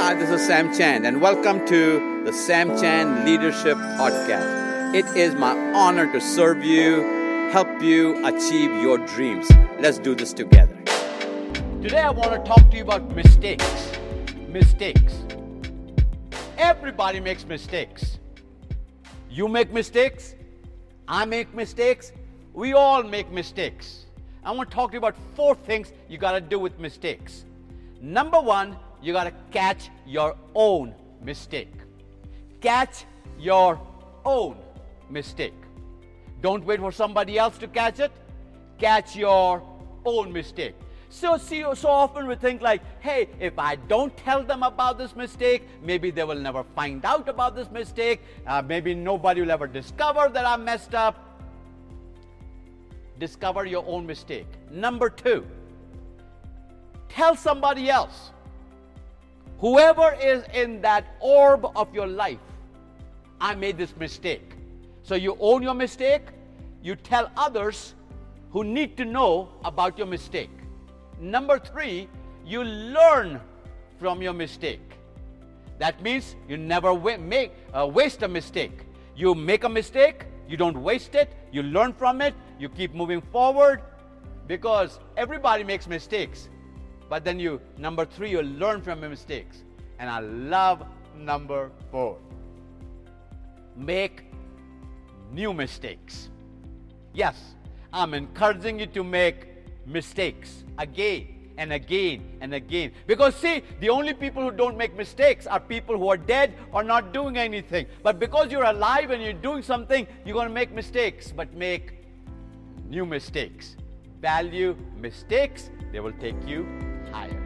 Hi, this is Sam Chan, and welcome to the Sam Chan Leadership Podcast. It is my honor to serve you, help you achieve your dreams. Let's do this together. Today, I want to talk to you about mistakes. Mistakes. Everybody makes mistakes. You make mistakes, I make mistakes, we all make mistakes. I want to talk to you about four things you got to do with mistakes. Number one, you got to catch your own mistake. Catch your own mistake. Don't wait for somebody else to catch it. Catch your own mistake. So, see, so often we think like, hey, if I don't tell them about this mistake, maybe they will never find out about this mistake. Uh, maybe nobody will ever discover that I messed up. Discover your own mistake. Number two, tell somebody else. Whoever is in that orb of your life, I made this mistake. So you own your mistake, you tell others who need to know about your mistake. Number three, you learn from your mistake. That means you never wa- make, uh, waste a mistake. You make a mistake, you don't waste it, you learn from it, you keep moving forward because everybody makes mistakes. But then you, number three, you learn from your mistakes. And I love number four. Make new mistakes. Yes, I'm encouraging you to make mistakes again and again and again. Because, see, the only people who don't make mistakes are people who are dead or not doing anything. But because you're alive and you're doing something, you're going to make mistakes, but make new mistakes. Value mistakes, they will take you higher.